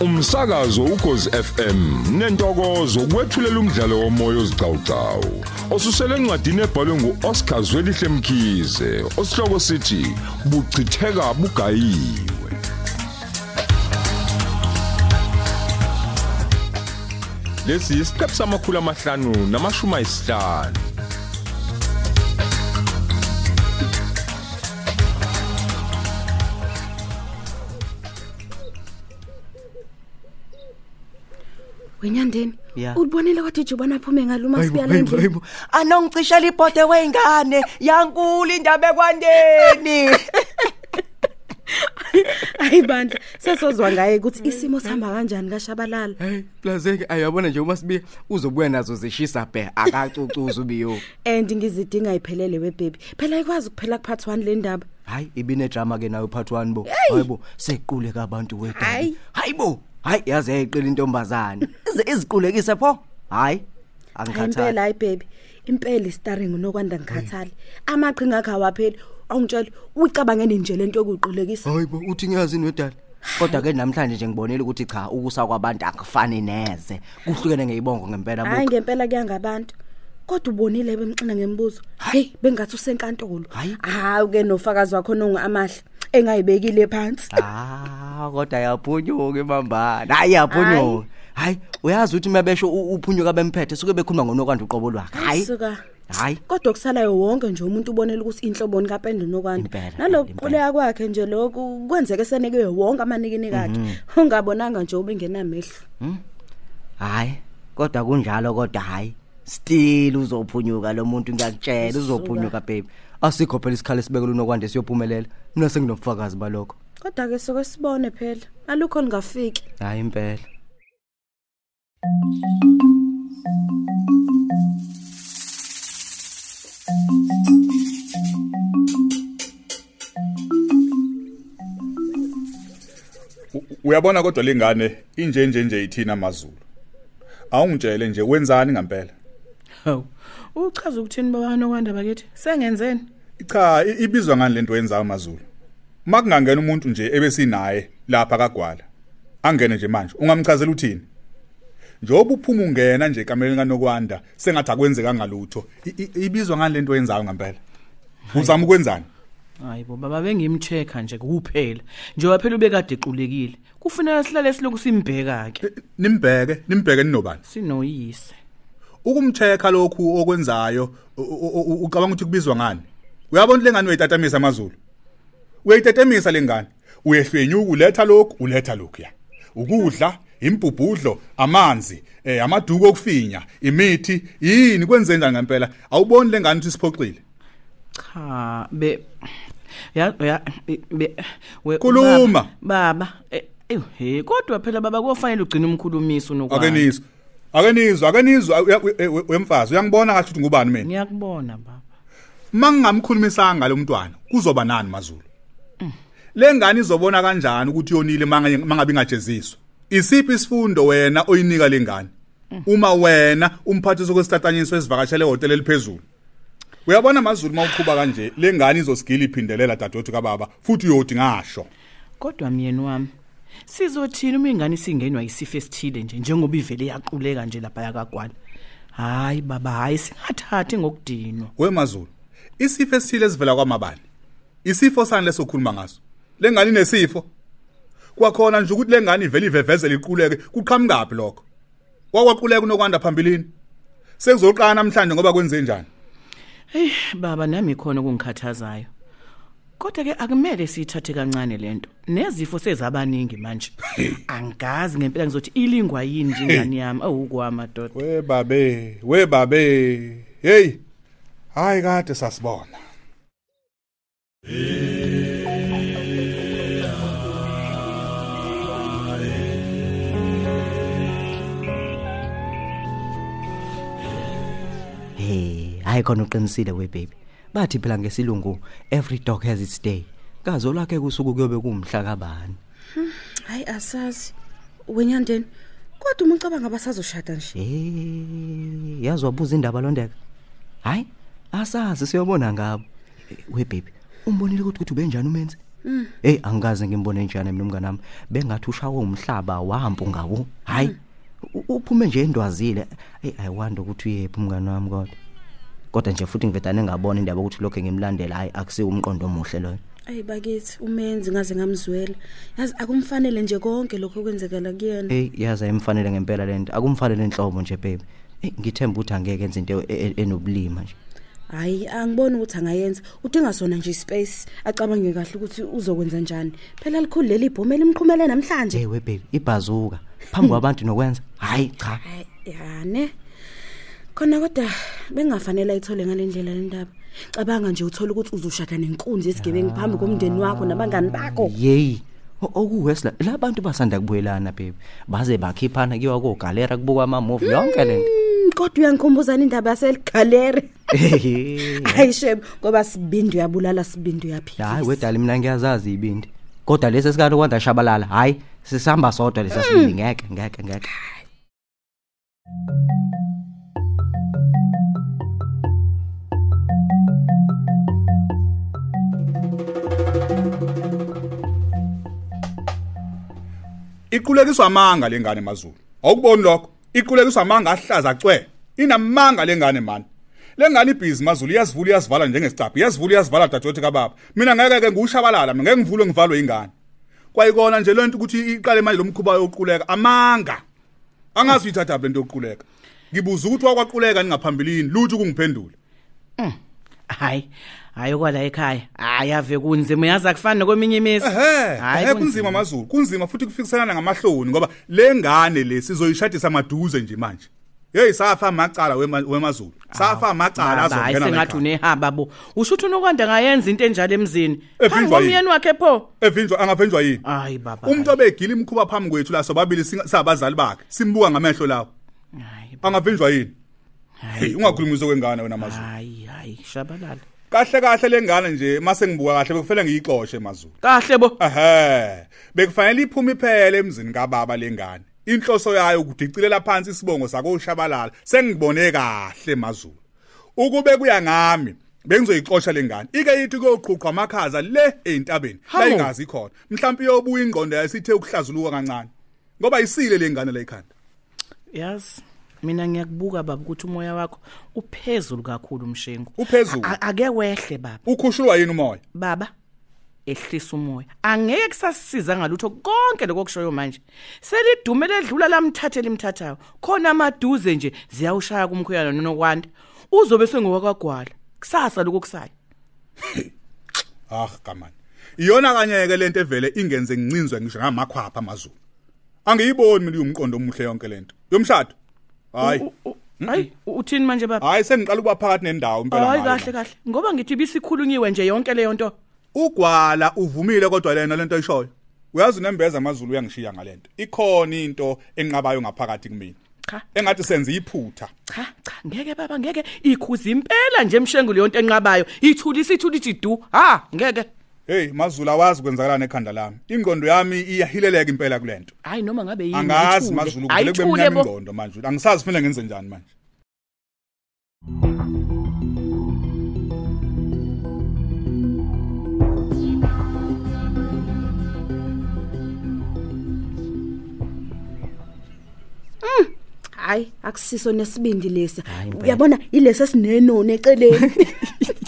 umsakazo ukhozi FM nentokozo kwethulela umdlalo womoya ozicawucawu osusele encwadini ebhalwe nguOscar Zwelihle Mkhize osihloko sithi buchitheka bugayiwe. Lesi isiqephu samakhulu amahlanu namashumi ayisihlanu. Wenyandeni Ya. ulibonile kwathi Jubana aphume ngaluma Hayibo, siya hayibo, lendle hayibo. Anongicishela ibhode weingane yankulu indaba ekwandeni. Hayi bandla sesozwa ngaye ukuthi isimo sihamba kanjani kaShabalala Hey, plazeke ayabona nje uma sibiya uzobuya nazo zishisa bhe akacucuza ubiyo. and ngizidinga iphelele webaby phela ayikwazi kuphela kuphathi one le ndaba Hayi ibine drama ke nayo part 1 bo. Hayibo sequle kabantu Hayi. wedabi. Hayibo. Hayi yaze yayiqila intombazane. Ize iziqulekise pho. Hayi. hayi impela Angikhathali. hayi baby impela istarring unokwanda ngikhathali amaqhinga akhe awapheli awungitshela ucabangene nje lento yokuqulekisa Hayibo uthi ngiyazini wedala. Kodwa ke namhlanje nje ngibonile ukuthi cha ukusa kwabantu akufani neze. Kuhlukene ngeyibongo ngempela hayi buka. ngempela kuyangabantu kodwa ubonile bemxina ngembuzo hey bengathi usenkantolo Hayi. hayi ke nofakazi wakho nongu amahle engayibekile phansi Ah, kodwa yaphunyuka imambana. Hayi yaphunyuka. Hayi, uyazi ukuthi mabesho u- uphunyuka bemphethe suke bekhuluma ngonokwanda uqobo lwakhe. Hayi. suka Hayi. kodwa kusalayo wonke nje umuntu ubonela ukuthi inhloboni kapendo nokwanda Impela, nalokuquleka kwakhe nje lokhu kwenzeke seneke wonke amanikini kakhe ungabonanga nje ubingenamehlo Hayi, kodwa kunjalo kodwa hayi. Still uzophunyuka lo muntu ngiyakutshela uzophunyuka baby. Asikho phela isikhalo sibekele unokwanda siyophumelela. Mina senginobufakazi balokho. kodwa ke soke sibone phela alukho lingafiki Hayi impela. U- uyabona kodwa lengane inje nje nje ithina amazulu awungitshele nje wenzani ngempela Hawu. Uchaza ukuthini baba nokwanda bakithi? Sengenzeni? Cha ibizwa ngani lento yenzayo amazulu makungangena umuntu nje ebesinaye lapha kagwala angene nje manje ungamchazela uthini njoba uphuma ungena nje kameleni kanokwanda sengathi akwenzeka ngalutho ibizwa ngani lento yenzayo ngempela uzama ukwenzani Hayibo baba bengimchecka nje kuphela. Njengoba phela ubekade equlekile. Kufanele sihlale silokhu simbheka ke. nimbheke nimbheke ninobani Sinoyise. ukumcheka lokhu okwenzayo ucabanga ukuthi kubizwa ngani uyabona lengane uyayitatamisa amazulu uyayitatamisa lengane uyehlwenyuka uletha lokhu uletha lokhu ya ukudla impubhudlo amanzi eh amaduku okufinya imithi yini kwenze njani ngempela awuboni lengane ukuthi siphoxile Cha be ya ya be we Khuluma. Baba, baba eh eh, he kodwa phela baba kufanele ugcine umkhulumiso nokwanda. akenizwa akenizwa akenizwa uya- uya- uya- wemfazi uyangibona ngathi uthi ngubani mina Ngiyakubona baba. Mangingamkhulumisanga lo mntwana kuzoba nani mazulu? Lengane izobona kanjani ukuthi yonile manga mangabe ingajeziswa? Isiphi isifundo wena oyinika lengane uma wena umphathi sokwesitatanyiswa esivakashele ehotel eliphezulu. Uyabona mazulu mawuqhuba kanje lengane izosigila iphindelela dadewethu kababa futhi uyodi ngasho. Kodwa myeni wami sizothina uma ingane singenwa isifo esithile nje njengoba ivele yaquleka nje lapha yakagwala. Hayi baba hayi singathathi ngokudinwa. wemazulu isifo esithile esivela kwamabani isifo sani lesokhuluma ngaso? Lengane inesifo kwakhona nje ukuthi lengane ivele ivevezela iquleke kuqhamukapi lokho? Wakwaquleka unokwanda phambilini? Sekuzoqala namhlanje ngoba kwenze njani? Hey baba nami khona kungikhathazayo. Kodwa ke akumele siyithathe kancane lento. Nezifo sezabaningi manje. Angazi ngempela ngizothi ilingwa yini nje ingane yami awukwama doda. we babe we babe. Hey! Hayi kade sasibona Hey, hayi khona uqinisile we baby. Bathi phela ngesilungu every dog has its day. Kazo lakhe kusuku kuyobe kumhla kabani. hayi asazi wenyandeni kodwa uma ucabanga abasazoshada nje Eh, yazi wabuza indaba londeka. Hayi, asazi siyobona ngabo. Eh, We baby, umbonile ukuthi ukuthi ubenjani umenze? hey angikaze ngimbone njani mina umngane nami bengathi ushawe umhlaba wahampa ngawo. Hayi u- uphume nje endwazile. Hey i wonder ukuthi uyephi umngane wami kodwa. Kodwa nje futhi ngivedane ngabona indaba ukuthi lokho ngimlandela hayi akusiwo umqondo omuhle loyo. Ayi bakithi umenzi ngaze ngamzwela. Yazi akumfanele nje konke lokho kwenzekala kuyena. hey yazi ayimfanele ngempela lento akumfanele enhlobo nje baby. Hey ngithemba ukuthi angeke enze into e- e- enobulima nje. Hayi angiboni ukuthi angayenza. Udinga sona nje space. Acabange kahle ukuthi uzokwenza njani. Phela likhulu leli ibhomu elimqhumele namhlanje. hey we baby ibhazuka phambi kwabantu nokwenza hayi cha yane. Khona kodwa bengafanele ayithole ngalendlela lendaba. Cabanga nje uthola ukuthi uzoshada nenkunzi esigebengu phambi komndeni wakho nabangani bakho. yeyi okuwesla la bantu basanda kubuyelana baby baze bakhiphana kuyiwa kogalera kubukwa ama-movie yonke lento Mm, Kodwa uyangikhumbuzana indaba yaseligalere. Hayi shebo ngoba sibindi uyabulala sibindi uyaphila. hayi wedala mina ngiyazazi ibindi kodwa lesi esikade kwanda shabalala hayi sisihamba sodwa lesa sibindi ngeke ngeke ngeke Iqulekiswa amanga lengane mazulu. Awukuboni lokho? Iqulekiswa amanga ahlaza cwe. Inamanga lengane man. Lengane ibhizi mazulu iyasivula iyasivala njengesicaphi. Iyasivula iyasivala dadewethu kababa. Mina ngeke ke ngushabalala, ngeke ngivulwe ngivalwe ingane. Kwayikona nje lento ukuthi iqale manje lomkhuba yokuquleka amanga. Angazi uyithatha lento yokuquleka. Ngibuza ukuthi wakwaquleka ningaphambilini lutho kungiphendule. hayi hayi kwala ekhaya hayi ave kunzima uyazi akufani nokweminye imizi Ehhe, Hayi, ehhe kunzima mazulu. Kunzima futhi kufikisana ngamahloni ngoba lengane lesizoyishadisa maduze nje manje. Hey safa amacala wema- wemazulu. Safa amacala hayi azongena sengathi la. unehaba bo usho ukuthi unokwanda ngayenza into enjalo emzini phambi komyeni wakhe pho Evinjwa angavenjwa yini? hayi baba Umuntu obegila imkhuba phambi kwethu la sobabili sabazali bakhe. Simbuka ngamehlo lawo. hayi Angavenjwa yini? Hey ungakhulumisa kwengane wena mazulu. hayi hayi shabalala Kahle kahle lengane nje mase ngibuka kahle bekufela ngiyixoshe mazulu. kahle bo Ehhe, bekufanele iphume iphele emzini kababa lengane. Inhloso yayo ukudicilela phansi isibongo sako Shabalala. Sengibone kahle mazulu. Ukube kuya ngami, bengizoyixosha lengane. Ike yithi kuyoqhuqwa amakhaza le eintabeni. La Hawu. ingazi khona. Mhlawumbe iyobuya ingqondo yasithe ukuhlazuluka kancane. Ngoba isile lengane la ekhanda. yazi mina ngiyakubuka baba ukuthi umoya wakho uphezulu kakhulu mshengu Uphezulu? A- ake wehle baba Ukhushulwa yini umoya? baba ehlisa umoya. Angeke kusasiza ngalutho konke lokushoyo manje. Selidume ledlula lamthathela imthathayo khona amaduze nje ziyawushaya kumkhuyana nonokwanda. Uzobe sengowakagwala. Kusasa lokusayo Ah, kamani. Iyona kanye ke lento evele ingenze ngincinzwe ngisho ngamakhwapha amazulu. Angiyiboni mina umqondo omuhle yonke lento. Yomshado. Hayi. Hayi uthini manje baba? Hayi sengiqala ukuba phakathi nendawo impela hayi kahle kahle. Ngoba ngithi bisikhulunyiwe nje yonke leyo nto Ugwala uvumile kodwa lena lento ayishoyo. Uyazi nembeza amazulu uyangishiya ngalento. Ikhona into enqabayo ngaphakathi kimi. cha Engathi senze iphutha. cha cha ngeke baba ngeke ikhuza impela nje emshengu leyo nto enqabayo ithulisa ithula ithi du ha ngeke Hey mazulu awazi kwenzakalana ekhanda lami. Ingqondo yami iyahileleka impela kulento. hayi noma ngabe yini Angazi ithule. mazulu Hayi, kuvele kube ithule mnyama bo. ingqondo manje. Angisazi fanele ngenze njani manje. Hayi akusiso nesibindi lesi. Hayi, impela. Uyabona ilesi esinenoni eceleni.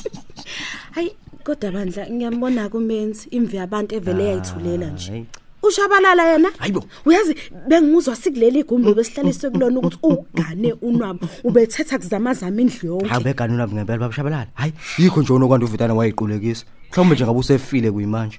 Hayi kodwa bandla ngiyambona kumenzi imvi yabantu evele yayithulela nje. Hayi. Ushabalala yena? Hayibo. Uyazi bengimuzwa sikuleli igumbi besihlaliswe kulona ukuthi ugane unwabo ubethetha kuzamazama indlu hayi yonke. begani unabi ngempela babashabalala hayi yikho nje unokwanda uvitana wayiqulekisa mhlawumbe nje ngabe usefile kuyimanje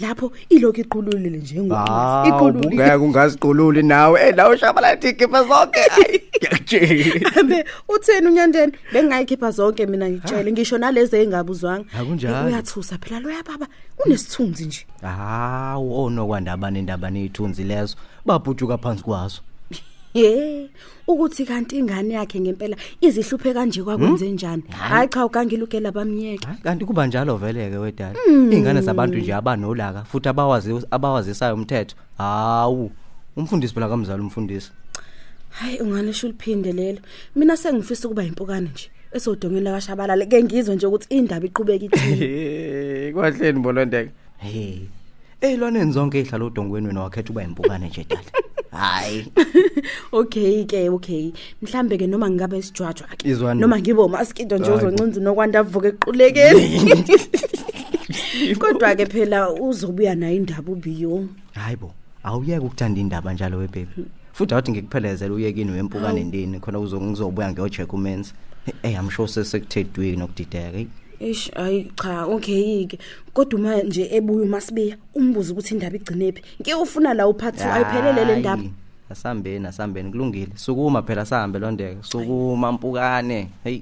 Lapho ilokhu iqululile nje ngokuthi. hawu ungeke ungaziqululi nawe. Eh la ushabalala ikhipha zonke. Hayi ngiyakutshela. Be utheni unyandeni? Bengayikhipha zonke mina ngitshele. Ngisho nalezi engabuzwanga. Akunjalo. Uyathusa phela loya baba. Unesithunzi nje. hawu onokwanda abanendaba neyithunzi lezo. Babhujuka phansi kwazo Ye ukuthi kanti ingane yakhe ngempela izihluphe kanje kwakwenze njani? Hayi cha ukangilukela bamyeke. Hayi, kanti kuba njalo vele-ke wedala iy'ngane zabantu nje abanolaka futhi abawazi abawazisayo umthetho hawu umfundisi phela kamzali umfundisi Hayi unganisho uliphinde lelo. Mina sengifisa ukuba impukane nje. Esodongela kashabalala ke ngizwe nje ukuthi indaba iqhubeka ithini. kwahleni bolondeka hey eyilwaneni zonke ezihlala odongweni wena wakhetha ukuba impukane nje dala hayi Okay ke okay. Mhlambe ke noma ngingabe isijwajwa ke. Izwani. Noma ngibe umaskido nje Hayi bo. uzoncinza nokwanda avuke equlekeni. Kodwa ke phela uzobuya nayo indaba ubiyo. hayi bo awuyeke ukuthanda indaba njalo webaby futhi awuthi ngikuphelezela uyekini wempukane ndini khona uzongizobuya ngiyocheck umenzi hey i'm sure sesekuthedwe nokudideka hey Eish ayi cha okay ke. Kodwa uma nje ebuya uMasibiya umbuza ukuthi indaba igcinephi. Ngeke ufuna la uphathi ayiphelele le ndaba. Hayi, asambeni asambeni kulungile sukuma phela sahambe londeke sukuma mpukane hey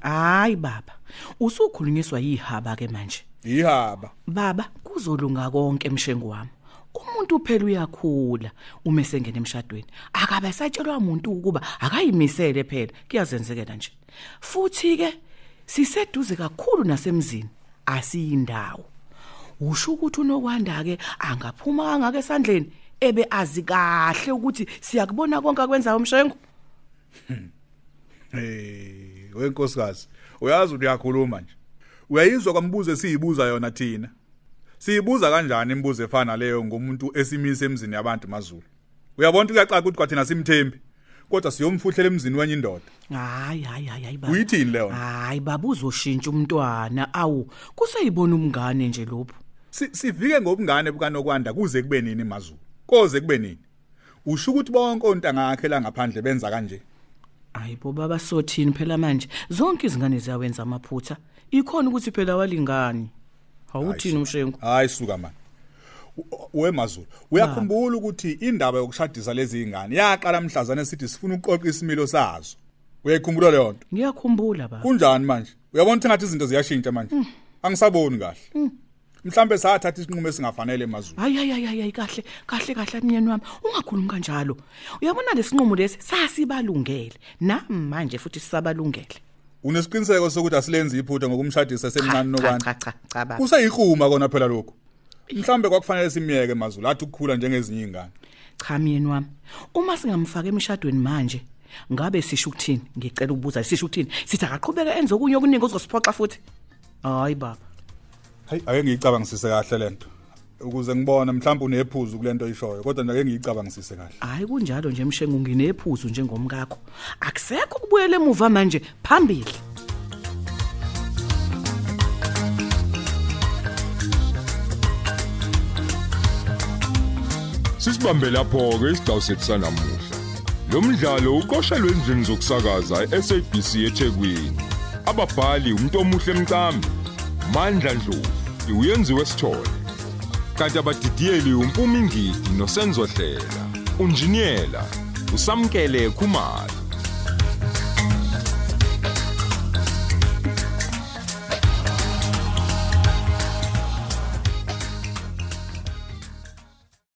hayi baba usukhulunyiswa yihaba ke manje ihaba baba kuzolunga konke emshengu wami. Umuntu phela uyakhula uma sengena emshadweni. Akabe satshelwa umuntu ukuba akayimisele phela kuyazenzekela nje. Futhi ke siseduze kakhulu nasemzini asiyindawo. Usho ukuthi unokwanda ke angaphuma kangaka esandleni ebe azi kahle ukuthi siyakubona konke akwenzayo umshengu hey wenkosikazi uyazi uyakhuluma nje. Uyayizwa kwambuzo esiyibuza yona thina. Siyibuza kanjani imibuzo efana leyo ngomuntu esimise emzini yabantu maZulu? Uyabona ukuthi kuyacaca ukuthi kwathina simthembi kodwa siyomfuhlela emzini wenye indoda. Hayi hayi hayi hayi baba. Uyithini leyo hayi baba uzoshintsha umntwana. Awu kuseyibona umngane nje lopho Si- sivike ngobungane bukanokwanda kuze kube nini maZulu? Koze kube nini? Usho ukuthi bonke ontanga akhe la ngaphandle benza kanje? Hayi bo baba sothini phela manje? Zonke izingane ziyawenza amaphutha. Ikhona ukuthi phela walingani awuthini umshengu hayi suka man U- wemazulu uyakhumbula ukuthi indaba yokushadisa lezi ingane yaqala mhlazana esithi sifuna ukuqoqa isimilo sazo? Uyayikhumbula leyo nto? Ngiyakhumbula baba. Kunjani manje? Uyabona ukuthi ngathi izinto ziyashintsha manje? Angisaboni kahle. Mhlambe sathatha isinqumo esingafanele emazulu hayi hayi hayi hayi kahle kahle kahle myeni wami. Ungakhulumi kanjalo. Uyabona lesinqumo lesi? Sasibalungele. Nami manje futhi sisabalungele. Unesiqiniseko sokuthi asilenzi iphutha ngokumshadisa semncane cha nokwani cha cha cha baba kuseyihuma kona phela lokho mhlambe kwakufanele simiyeke emazulu athi ukukhula njengezinye izingane cha myeni wami. Uma singamfaka emshadweni manje ngabe sisho ukuthini? Ngicela ukubuza sisho ukuthini? Sithi akaqhubeka enze okunye okuningi ozosiphoxa futhi. Hayi baba. Hayi ake ngiyicabangisise kahle lento ukuze ngibone mhlawumbe unephuzu kulento ishoyo kodwa nake ngiyicabangisise kahle hayi kunjalo nje mshengu nginephuzu njengomkakho akusekho ukubuyela emuva manje phambili Sisibambe lapho ke isigcawu sethu sanamuhla. Lo mdlalo uqoshelwe endlini zokusakaza eSABC eThekwini. Ababhali umuntu omuhle emcambi, Mandla Dlovu, uyenziwe sithole. Kanti abadidiyeli umpumi ngidi nosenzo hlela. Unjiniyela usamkele Khumalo.